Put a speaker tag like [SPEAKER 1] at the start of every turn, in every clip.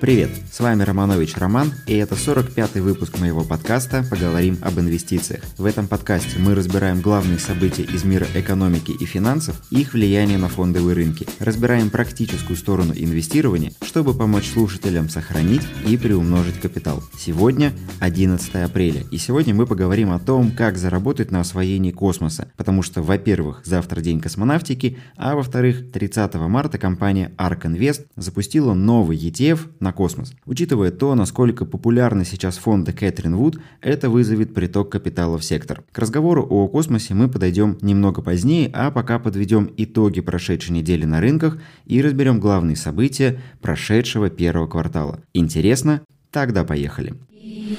[SPEAKER 1] Привет, с вами Романович Роман, и это 45-й выпуск моего подкаста «Поговорим об инвестициях». В этом подкасте мы разбираем главные события из мира экономики и финансов и их влияние на фондовые рынки, разбираем практическую сторону инвестирования, чтобы помочь слушателям сохранить и приумножить капитал. Сегодня 11 апреля, и сегодня мы поговорим о том, как заработать на освоении космоса, потому что, во-первых, завтра день космонавтики, а во-вторых, 30 марта компания Ark Invest запустила новый ETF на на космос. Учитывая то, насколько популярны сейчас фонды Кэтрин Вуд, это вызовет приток капитала в сектор. К разговору о космосе мы подойдем немного позднее, а пока подведем итоги прошедшей недели на рынках и разберем главные события прошедшего первого квартала. Интересно? Тогда поехали.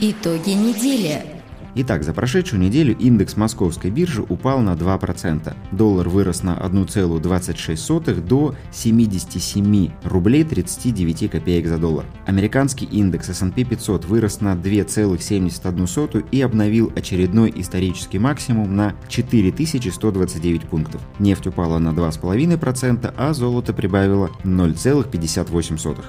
[SPEAKER 2] Итоги недели.
[SPEAKER 1] Итак, за прошедшую неделю индекс московской биржи упал на 2%. Доллар вырос на 1,26 до 77 рублей 39 копеек за доллар. Американский индекс S&P 500 вырос на 2,71 и обновил очередной исторический максимум на 4129 пунктов. Нефть упала на 2,5%, а золото прибавило 0,58.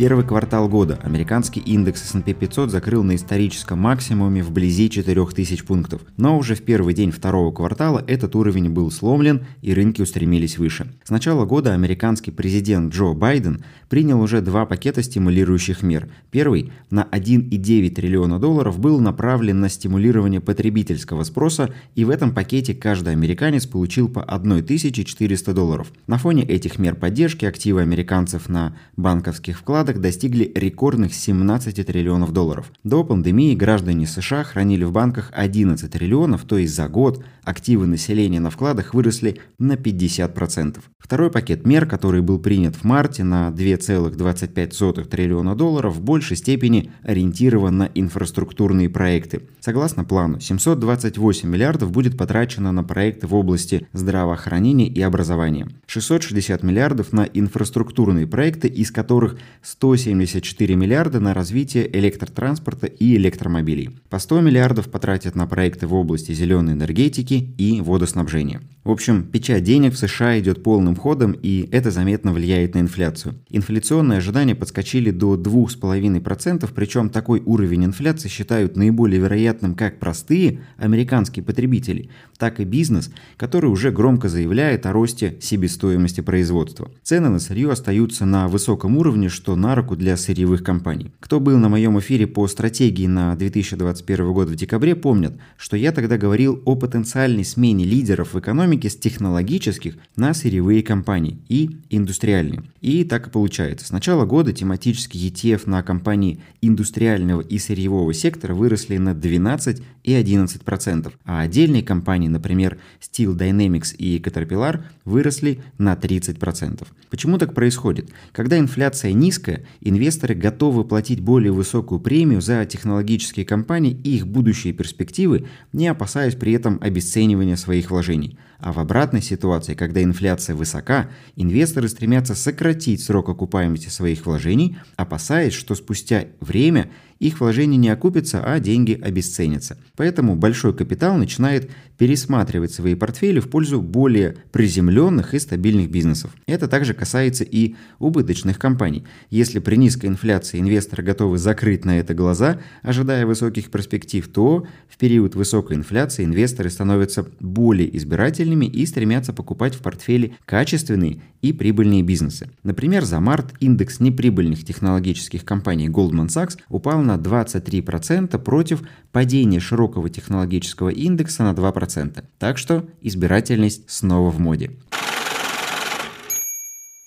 [SPEAKER 1] Первый квартал года американский индекс S&P 500 закрыл на историческом максимуме вблизи 4000 пунктов, но уже в первый день второго квартала этот уровень был сломлен и рынки устремились выше. С начала года американский президент Джо Байден принял уже два пакета стимулирующих мер. Первый на 1,9 триллиона долларов был направлен на стимулирование потребительского спроса, и в этом пакете каждый американец получил по 1400 долларов. На фоне этих мер поддержки активы американцев на банковских вкладах вкладах достигли рекордных 17 триллионов долларов. До пандемии граждане США хранили в банках 11 триллионов, то есть за год активы населения на вкладах выросли на 50%. Второй пакет мер, который был принят в марте на 2,25 триллиона долларов, в большей степени ориентирован на инфраструктурные проекты. Согласно плану, 728 миллиардов будет потрачено на проекты в области здравоохранения и образования, 660 миллиардов на инфраструктурные проекты, из которых 174 миллиарда на развитие электротранспорта и электромобилей. По 100 миллиардов потратят на проекты в области зеленой энергетики и водоснабжения. В общем, печать денег в США идет полным ходом, и это заметно влияет на инфляцию. Инфляционные ожидания подскочили до 2,5%, причем такой уровень инфляции считают наиболее вероятным как простые американские потребители, так и бизнес, который уже громко заявляет о росте себестоимости производства. Цены на сырье остаются на высоком уровне, что на руку для сырьевых компаний. Кто был на моем эфире по стратегии на 2021 год в декабре, помнят, что я тогда говорил о потенциальной смене лидеров в экономике с технологических на сырьевые компании и индустриальные. И так и получается. С начала года тематический ETF на компании индустриального и сырьевого сектора выросли на 12 и 11%, а отдельные компании, например, Steel Dynamics и Caterpillar, выросли на 30%. Почему так происходит? Когда инфляция низкая, инвесторы готовы платить более высокую премию за технологические компании и их будущие перспективы, не опасаясь при этом обесценивания своих вложений. А в обратной ситуации, когда инфляция высока, инвесторы стремятся сократить срок окупаемости своих вложений, опасаясь, что спустя время их вложения не окупятся, а деньги обесценятся. Поэтому большой капитал начинает пересматривать свои портфели в пользу более приземленных и стабильных бизнесов. Это также касается и убыточных компаний. Если при низкой инфляции инвесторы готовы закрыть на это глаза, ожидая высоких перспектив, то в период высокой инфляции инвесторы становятся более избирательными и стремятся покупать в портфеле качественные и прибыльные бизнесы. Например, за март индекс неприбыльных технологических компаний Goldman Sachs упал на 23% против падения широкого технологического индекса на 2%. 2%. Так что избирательность снова в моде.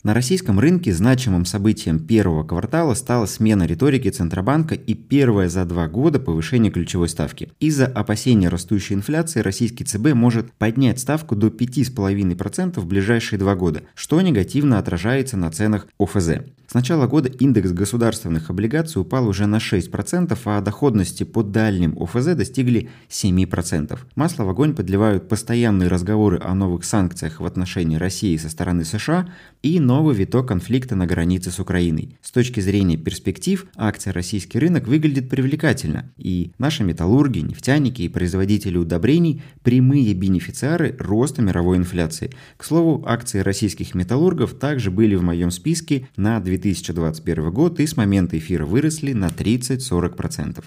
[SPEAKER 1] На российском рынке значимым событием первого квартала стала смена риторики Центробанка и первое за два года повышение ключевой ставки. Из-за опасения растущей инфляции российский ЦБ может поднять ставку до 5,5% в ближайшие два года, что негативно отражается на ценах ОФЗ. С начала года индекс государственных облигаций упал уже на 6%, а доходности по дальним ОФЗ достигли 7%. Масло в огонь подливают постоянные разговоры о новых санкциях в отношении России со стороны США и новый виток конфликта на границе с Украиной. С точки зрения перспектив, акция «Российский рынок» выглядит привлекательно, и наши металлурги, нефтяники и производители удобрений – прямые бенефициары роста мировой инфляции. К слову, акции российских металлургов также были в моем списке на 2021 год и с момента эфира выросли на 30-40%.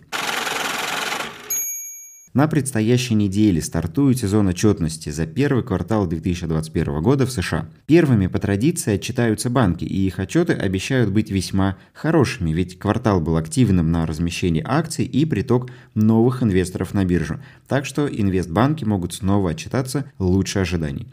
[SPEAKER 1] На предстоящей неделе стартует сезон отчетности за первый квартал 2021 года в США. Первыми по традиции отчитаются банки, и их отчеты обещают быть весьма хорошими, ведь квартал был активным на размещении акций и приток новых инвесторов на биржу. Так что инвестбанки могут снова отчитаться лучше ожиданий.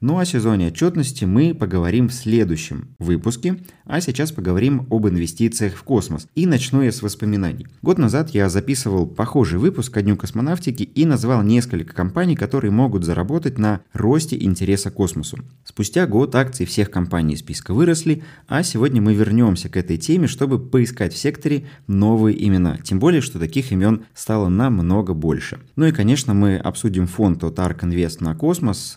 [SPEAKER 1] Ну о сезоне отчетности мы поговорим в следующем выпуске, а сейчас поговорим об инвестициях в космос. И начну я с воспоминаний. Год назад я записывал похожий выпуск ко Дню космонавтики и назвал несколько компаний, которые могут заработать на росте интереса к космосу. Спустя год акции всех компаний из списка выросли, а сегодня мы вернемся к этой теме, чтобы поискать в секторе новые имена. Тем более, что таких имен стало намного больше. Ну и, конечно, мы обсудим фонд от ARK Invest на космос.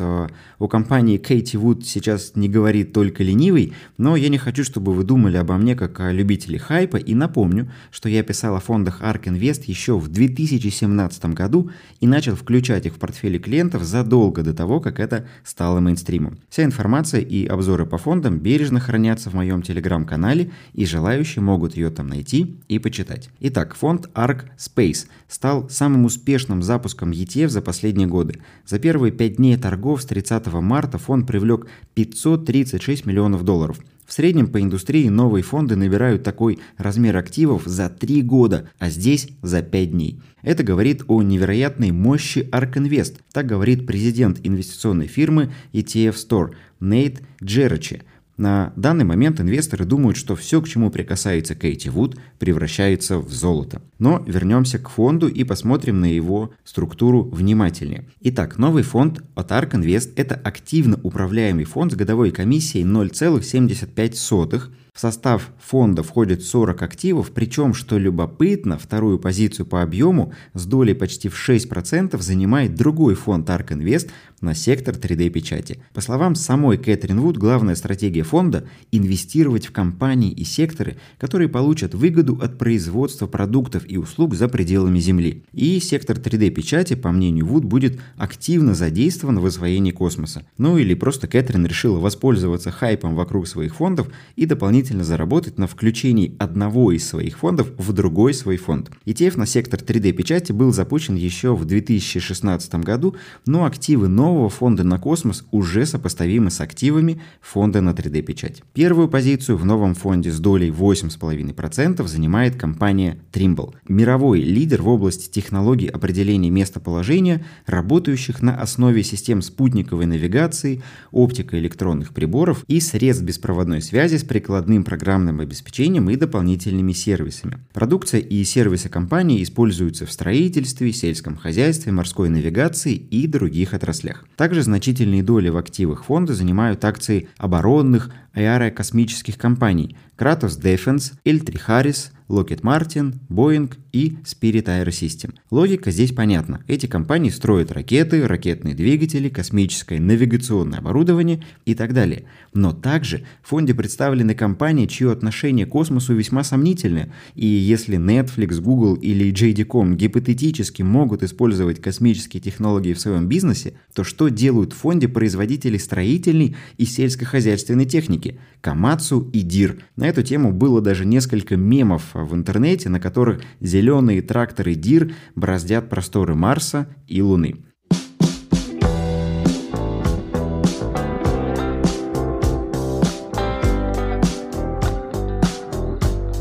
[SPEAKER 1] У компании компании Кейти Вуд сейчас не говорит только ленивый, но я не хочу, чтобы вы думали обо мне как о любителе хайпа, и напомню, что я писал о фондах ARK Invest еще в 2017 году и начал включать их в портфели клиентов задолго до того, как это стало мейнстримом. Вся информация и обзоры по фондам бережно хранятся в моем телеграм-канале, и желающие могут ее там найти и почитать. Итак, фонд ARK Space стал самым успешным запуском ETF за последние годы. За первые пять дней торгов с 30 марта марта фонд привлек 536 миллионов долларов. В среднем по индустрии новые фонды набирают такой размер активов за 3 года, а здесь за 5 дней. Это говорит о невероятной мощи ARK Invest, так говорит президент инвестиционной фирмы ETF Store Нейт Джерачи. На данный момент инвесторы думают, что все, к чему прикасается Кейти Вуд, превращается в золото. Но вернемся к фонду и посмотрим на его структуру внимательнее. Итак, новый фонд от ARK Invest – это активно управляемый фонд с годовой комиссией 0,75 в состав фонда входит 40 активов, причем, что любопытно, вторую позицию по объему с долей почти в 6% занимает другой фонд ARK Invest на сектор 3D-печати. По словам самой Кэтрин Вуд, главная стратегия фонда – инвестировать в компании и секторы, которые получат выгоду от производства продуктов и услуг за пределами Земли. И сектор 3D-печати, по мнению Вуд, будет активно задействован в освоении космоса. Ну или просто Кэтрин решила воспользоваться хайпом вокруг своих фондов и дополнительно заработать на включении одного из своих фондов в другой свой фонд. ETF на сектор 3D-печати был запущен еще в 2016 году, но активы нового фонда на космос уже сопоставимы с активами фонда на 3D-печать. Первую позицию в новом фонде с долей 8,5% занимает компания Trimble, мировой лидер в области технологий определения местоположения, работающих на основе систем спутниковой навигации, оптико-электронных приборов и средств беспроводной связи с прикладным программным обеспечением и дополнительными сервисами. Продукция и сервисы компании используются в строительстве, сельском хозяйстве, морской навигации и других отраслях. Также значительные доли в активах фонда занимают акции оборонных, аэрокосмических компаний Kratos Defense, L3 Harris, Lockheed Martin, Boeing и Spirit Aerosystem. Логика здесь понятна. Эти компании строят ракеты, ракетные двигатели, космическое навигационное оборудование и так далее. Но также в фонде представлены компании, чье отношение к космосу весьма сомнительное. И если Netflix, Google или JD.com гипотетически могут использовать космические технологии в своем бизнесе, то что делают в фонде производители строительной и сельскохозяйственной техники – Komatsu и Deere. На эту тему было даже несколько мемов в интернете, на которых зеленые тракторы Deere браздят просторы Марса и Луны.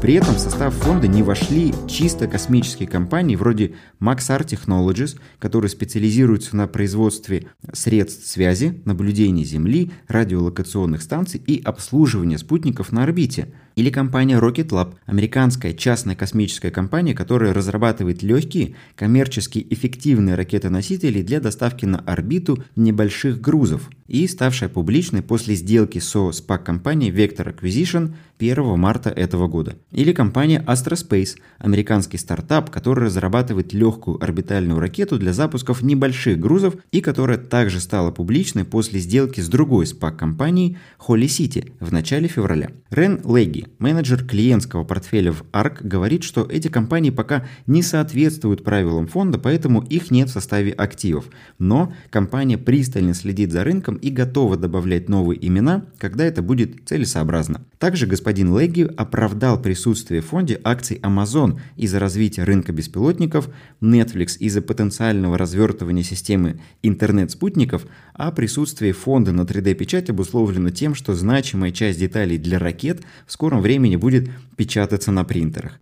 [SPEAKER 1] При этом в состав фонда не вошли чисто космические компании вроде Maxar Technologies, которые специализируются на производстве средств связи, наблюдении Земли, радиолокационных станций и обслуживании спутников на орбите – Или компания Rocket Lab, американская частная космическая компания, которая разрабатывает легкие, коммерчески эффективные ракеты-носители для доставки на орбиту небольших грузов и ставшая публичной после сделки со SPAC-компанией Vector Acquisition 1 марта этого года. Или компания Astrospace, американский стартап, который разрабатывает легкую орбитальную ракету для запусков небольших грузов и которая также стала публичной после сделки с другой SPAC-компанией Holy City в начале февраля. Рен Легги, менеджер клиентского портфеля в ARC, говорит, что эти компании пока не соответствуют правилам фонда, поэтому их нет в составе активов. Но компания пристально следит за рынком и готова добавлять новые имена, когда это будет целесообразно. Также господин Легги оправдал присутствие в фонде акций Amazon из-за развития рынка беспилотников, Netflix из-за потенциального развертывания системы интернет-спутников, а присутствие фонда на 3D-печать обусловлено тем, что значимая часть деталей для ракет в скором времени будет печататься на принтерах.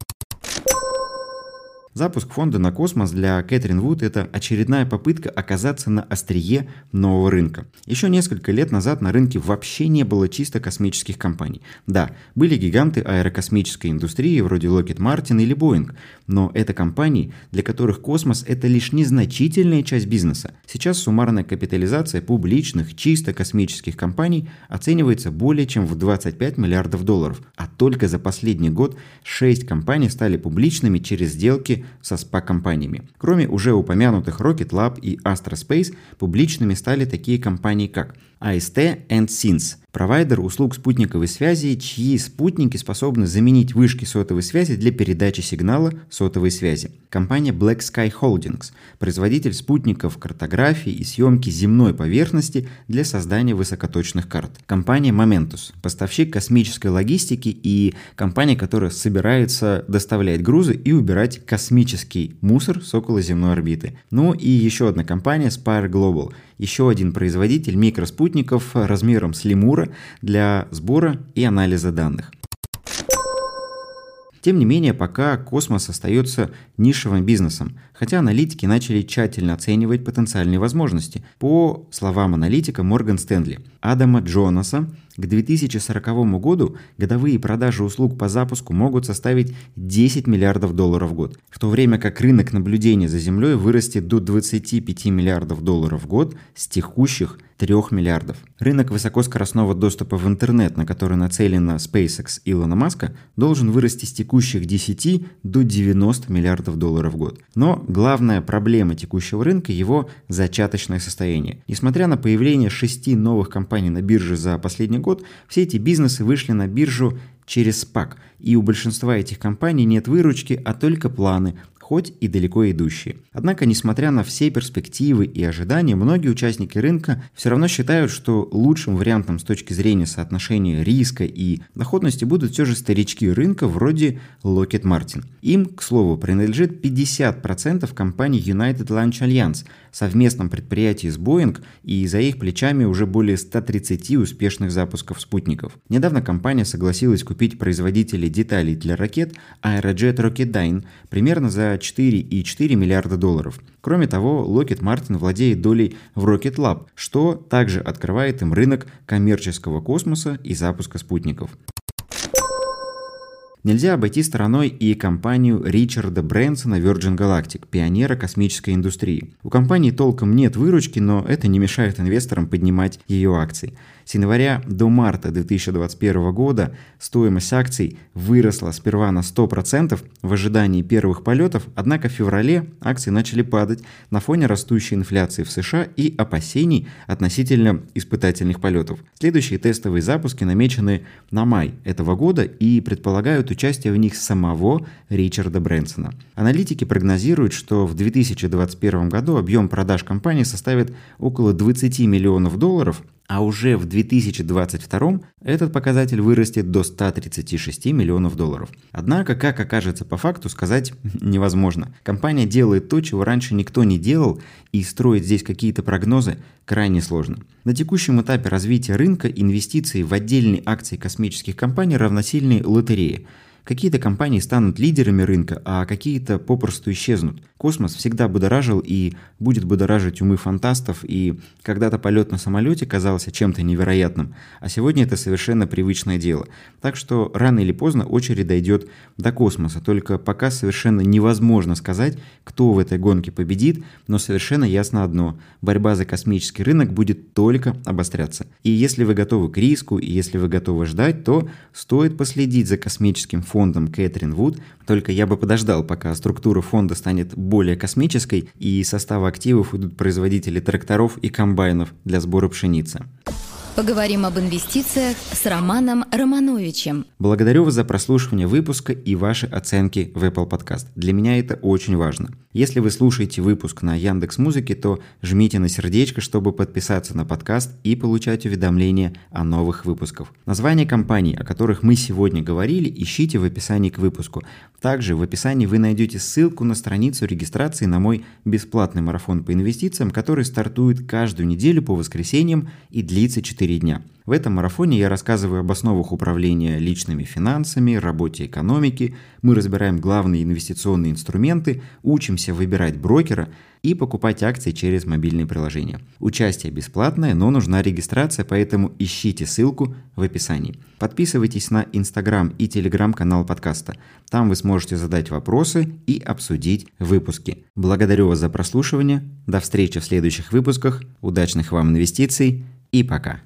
[SPEAKER 1] Запуск фонда на космос для Кэтрин Вуд – это очередная попытка оказаться на острие нового рынка. Еще несколько лет назад на рынке вообще не было чисто космических компаний. Да, были гиганты аэрокосмической индустрии вроде Lockheed Martin или Boeing, но это компании, для которых космос – это лишь незначительная часть бизнеса. Сейчас суммарная капитализация публичных, чисто космических компаний оценивается более чем в 25 миллиардов долларов, а только за последний год 6 компаний стали публичными через сделки со SPA-компаниями. Кроме уже упомянутых Rocket Lab и Astrospace, публичными стали такие компании, как AST and SINS, провайдер услуг спутниковой связи, чьи спутники способны заменить вышки сотовой связи для передачи сигнала сотовой связи. Компания Black Sky Holdings, производитель спутников картографии и съемки земной поверхности для создания высокоточных карт. Компания Momentus, поставщик космической логистики и компания, которая собирается доставлять грузы и убирать космический мусор с околоземной орбиты. Ну и еще одна компания Spire Global, еще один производитель микроспутников размером с лемура для сбора и анализа данных. Тем не менее, пока космос остается нишевым бизнесом, хотя аналитики начали тщательно оценивать потенциальные возможности. По словам аналитика Морган Стэнли, Адама Джонаса, к 2040 году годовые продажи услуг по запуску могут составить 10 миллиардов долларов в год, в то время как рынок наблюдения за Землей вырастет до 25 миллиардов долларов в год с текущих 3 миллиардов. Рынок высокоскоростного доступа в интернет, на который нацелена SpaceX Илона Маска, должен вырасти с текущих 10 до 90 миллиардов долларов в год. Но главная проблема текущего рынка – его зачаточное состояние. Несмотря на появление шести новых компаний на бирже за последний год, все эти бизнесы вышли на биржу через SPAC, и у большинства этих компаний нет выручки, а только планы, хоть и далеко идущие. Однако, несмотря на все перспективы и ожидания, многие участники рынка все равно считают, что лучшим вариантом с точки зрения соотношения риска и доходности будут все же старички рынка вроде Lockheed Martin. Им, к слову, принадлежит 50% компании United Launch Alliance, совместном предприятии с Boeing, и за их плечами уже более 130 успешных запусков спутников. Недавно компания согласилась купить производителей деталей для ракет Aerojet Rocketdyne примерно за 4,4 миллиарда долларов. Кроме того, Lockheed Martin владеет долей в Rocket Lab, что также открывает им рынок коммерческого космоса и запуска спутников. Нельзя обойти стороной и компанию Ричарда Брэнсона Virgin Galactic, пионера космической индустрии. У компании толком нет выручки, но это не мешает инвесторам поднимать ее акции. С января до марта 2021 года стоимость акций выросла сперва на 100% в ожидании первых полетов, однако в феврале акции начали падать на фоне растущей инфляции в США и опасений относительно испытательных полетов. Следующие тестовые запуски намечены на май этого года и предполагают участие в них самого Ричарда Брэнсона. Аналитики прогнозируют, что в 2021 году объем продаж компании составит около 20 миллионов долларов, а уже в 2022 этот показатель вырастет до 136 миллионов долларов. Однако, как окажется по факту, сказать невозможно. Компания делает то, чего раньше никто не делал, и строить здесь какие-то прогнозы крайне сложно. На текущем этапе развития рынка инвестиции в отдельные акции космических компаний равносильны лотерее – Какие-то компании станут лидерами рынка, а какие-то попросту исчезнут. Космос всегда будоражил и будет будоражить умы фантастов, и когда-то полет на самолете казался чем-то невероятным, а сегодня это совершенно привычное дело. Так что рано или поздно очередь дойдет до космоса, только пока совершенно невозможно сказать, кто в этой гонке победит, но совершенно ясно одно – борьба за космический рынок будет только обостряться. И если вы готовы к риску, и если вы готовы ждать, то стоит последить за космическим фондом Кэтрин Вуд, только я бы подождал, пока структура фонда станет более космической и из состава активов идут производители тракторов и комбайнов для сбора пшеницы.
[SPEAKER 2] Поговорим об инвестициях с Романом Романовичем.
[SPEAKER 1] Благодарю вас за прослушивание выпуска и ваши оценки в Apple Podcast. Для меня это очень важно. Если вы слушаете выпуск на Яндекс Музыке, то жмите на сердечко, чтобы подписаться на подкаст и получать уведомления о новых выпусках. Название компаний, о которых мы сегодня говорили, ищите в описании к выпуску. Также в описании вы найдете ссылку на страницу регистрации на мой бесплатный марафон по инвестициям, который стартует каждую неделю по воскресеньям и длится 4 дня. В этом марафоне я рассказываю об основах управления личными финансами, работе экономики, мы разбираем главные инвестиционные инструменты, учимся выбирать брокера и покупать акции через мобильные приложения. Участие бесплатное, но нужна регистрация, поэтому ищите ссылку в описании. Подписывайтесь на Инстаграм и Телеграм-канал подкаста. Там вы сможете задать вопросы и обсудить выпуски. Благодарю вас за прослушивание. До встречи в следующих выпусках. Удачных вам инвестиций и пока.